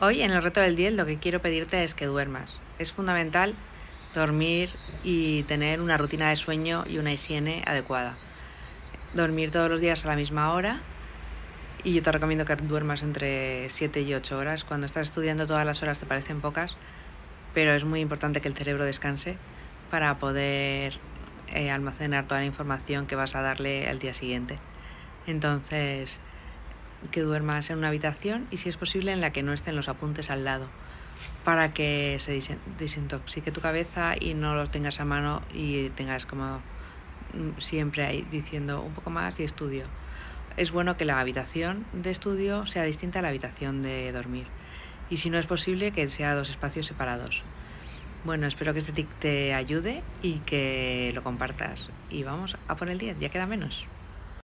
Hoy en el reto del 10 lo que quiero pedirte es que duermas. Es fundamental dormir y tener una rutina de sueño y una higiene adecuada. Dormir todos los días a la misma hora y yo te recomiendo que duermas entre 7 y 8 horas. Cuando estás estudiando todas las horas te parecen pocas, pero es muy importante que el cerebro descanse para poder eh, almacenar toda la información que vas a darle al día siguiente. Entonces, que duermas en una habitación y si es posible en la que no estén los apuntes al lado para que se desintoxique tu cabeza y no los tengas a mano y tengas como mm, siempre ahí diciendo un poco más y estudio. Es bueno que la habitación de estudio sea distinta a la habitación de dormir y si no es posible que sea dos espacios separados. Bueno, espero que este tic te ayude y que lo compartas. Y vamos a por el 10, ya queda menos.